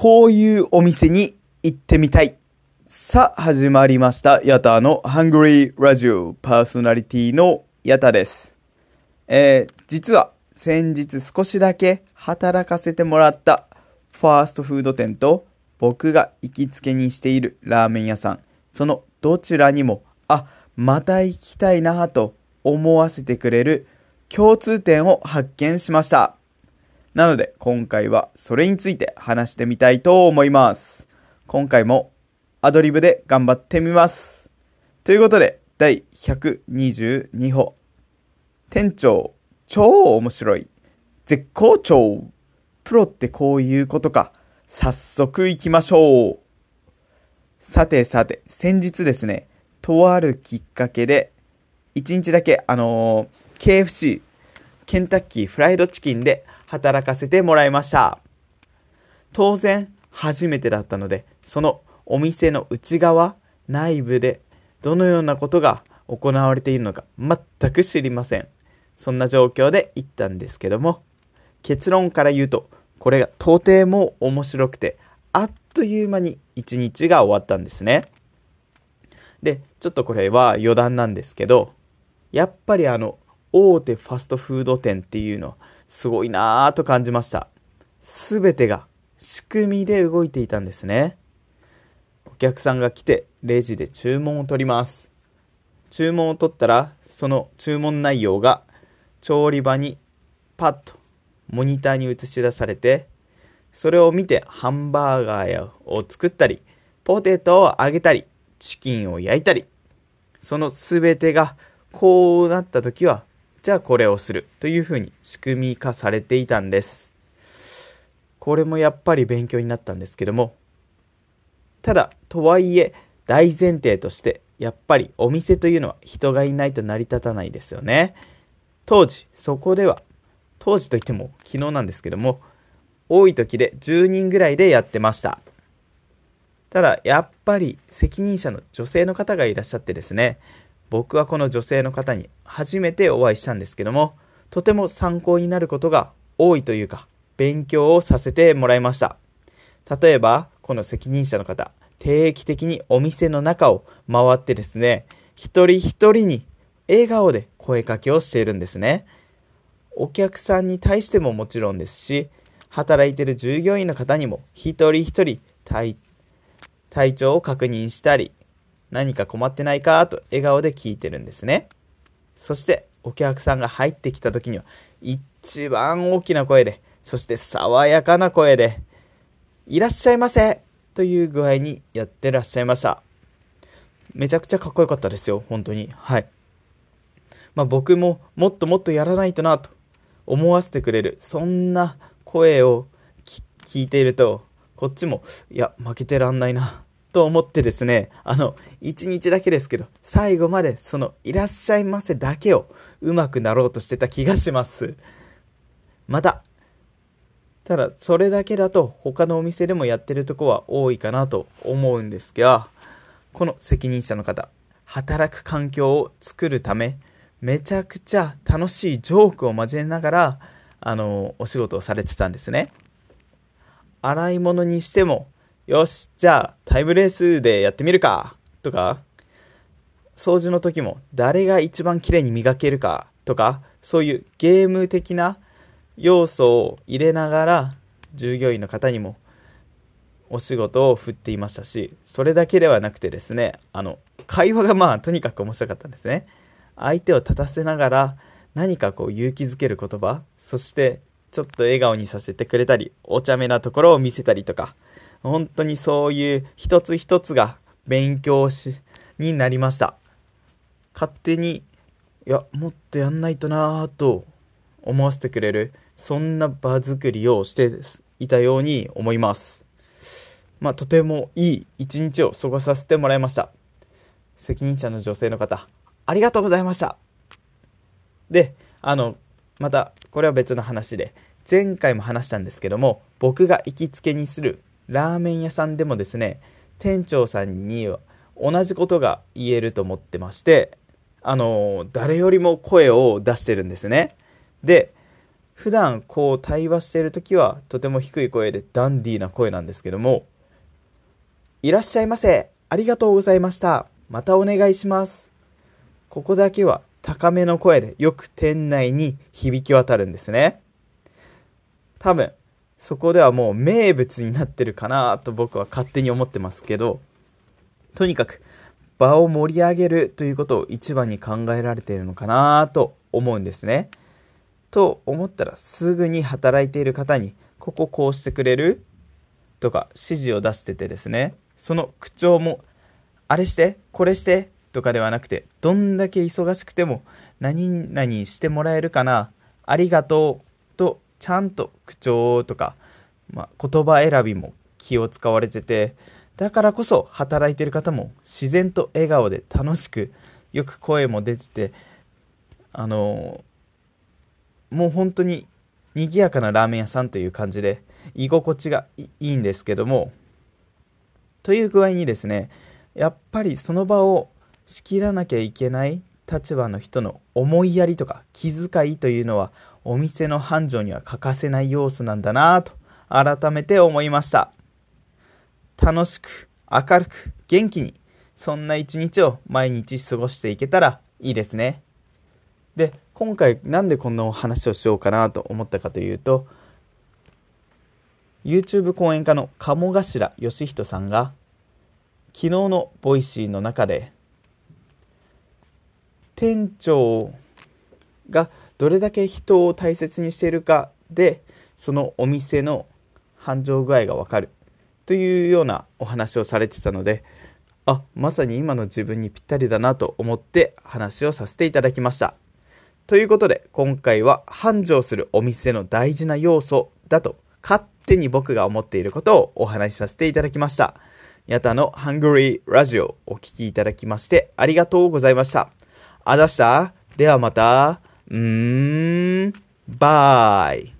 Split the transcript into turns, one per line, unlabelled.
こういうお店に行ってみたい。さあ、始まりました。ヤタのハングリーラジオパーソナリティのヤタです。えー、実は先日少しだけ働かせてもらったファーストフード店と僕が行きつけにしているラーメン屋さん、そのどちらにも、あ、また行きたいなと思わせてくれる共通点を発見しました。なので今回はそれについて話してみたいと思います。今回もアドリブで頑張ってみます。ということで第122歩。店長、超面白い。絶好調。プロってこういうことか。早速行きましょう。さてさて、先日ですね、とあるきっかけで、1日だけ、あのー KFC、ケンタッキーフライドチキンで働かせてもらいました。当然、初めてだったので、そのお店の内側、内部で、どのようなことが行われているのか全く知りません。そんな状況で行ったんですけども、結論から言うと、これがとても面白くて、あっという間に一日が終わったんですね。で、ちょっとこれは余談なんですけど、やっぱりあの、大手ファストフード店っていうの、すごいなぁと感じました。すべてが仕組みで動いていたんですね。お客さんが来て、レジで注文を取ります。注文を取ったら、その注文内容が調理場にパッとモニターに映し出されて、それを見てハンバーガーを作ったり、ポテトを揚げたり、チキンを焼いたり、そのすべてがこうなった時は、じゃあこれをするというふうに仕組み化されていたんです。これもやっぱり勉強になったんですけども、ただ、とはいえ、大前提として、やっぱりお店というのは人がいないと成り立たないですよね。当時、そこでは、当時といっても昨日なんですけども、多い時で10人ぐらいでやってました。ただ、やっぱり責任者の女性の方がいらっしゃってですね、僕はこの女性の方に初めてお会いしたんですけども、とても参考になることが多いというか、勉強をさせてもらいました。例えば、この責任者の方、定期的にお店の中を回ってですね、一人一人に笑顔で声かけをしているんですね。お客さんに対してももちろんですし、働いてる従業員の方にも一人一人体調を確認したり、何か困ってないかと笑顔で聞いてるんですね。そしてお客さんが入ってきた時には一番大きな声で、そして爽やかな声で、いらっしゃいませという具合にやってらっしゃいました。めちゃくちゃかっこよかったですよ、本当に。はい。まあ僕ももっともっとやらないとなと思わせてくれる、そんな声を聞いていると、こっちも、いや、負けてらんないな、と思ってですね、あの、一日だけですけど、最後までその、いらっしゃいませだけをうまくなろうとしてた気がします。また、ただ、それだけだと他のお店でもやってるとこは多いかなと思うんですが、この責任者の方、働く環境を作るため、めちゃくちゃ楽しいジョークを交えながら、あの、お仕事をされてたんですね。洗い物にしても、よし、じゃあタイムレースでやってみるか、とか、掃除の時も誰が一番綺麗に磨けるか、とか、そういうゲーム的な要素を入れながら、従業員の方にもお仕事を振っていましたし、それだけではなくてですね、あの、会話がまあとにかく面白かったんですね。相手を立たせながら何かこう勇気づける言葉、そしてちょっと笑顔にさせてくれたり、お茶目なところを見せたりとか、本当にそういう一つ一つが勉強し、になりました。勝手に、いや、もっとやんないとなぁと思わせてくれる、そんな場作りをしていたように思います。まあ、とてもいい一日を過ごさせてもらいました。責任者の女性の方、ありがとうございました。で、あの、また、これは別の話で、前回も話したんですけども、僕が行きつけにするラーメン屋さんでもですね、店長さんに同じことが言えると思ってまして、あの、誰よりも声を出してるんですね。で、普段こう対話してる時はとても低い声でダンディーな声なんですけども、いらっしゃいませ。ありがとうございました。またお願いします。ここだけは高めの声でよく店内に響き渡るんですね。多分、そこではもう名物になってるかなと僕は勝手に思ってますけど、とにかく場を盛り上げるということを一番に考えられているのかなと思うんですね。と思ったらすぐに働いている方にこここうしてくれるとか指示を出しててですねその口調もあれしてこれしてとかではなくてどんだけ忙しくても何々してもらえるかなありがとうとちゃんと口調とか、まあ、言葉選びも気を使われててだからこそ働いてる方も自然と笑顔で楽しくよく声も出ててあのもう本当に賑やかなラーメン屋さんという感じで居心地がいいんですけどもという具合にですねやっぱりその場を仕切らなきゃいけない立場の人の思いやりとか気遣いというのはお店の繁盛には欠かせない要素なんだなぁと改めて思いました。楽しく明るく元気にそんな一日を毎日過ごしていけたらいいですね。で今回なんでこんなお話をしようかなと思ったかというと YouTube 講演家の鴨頭嘉人さんが昨日の Voicy の中で店長がどれだけ人を大切にしているかでそのお店の繁盛具合がわかるというようなお話をされてたのであまさに今の自分にぴったりだなと思って話をさせていただきました。ということで、今回は繁盛するお店の大事な要素だと勝手に僕が思っていることをお話しさせていただきました。ヤタのハングリーラジオお聴きいただきましてありがとうございました。あざした。ではまた。うーん。バイ。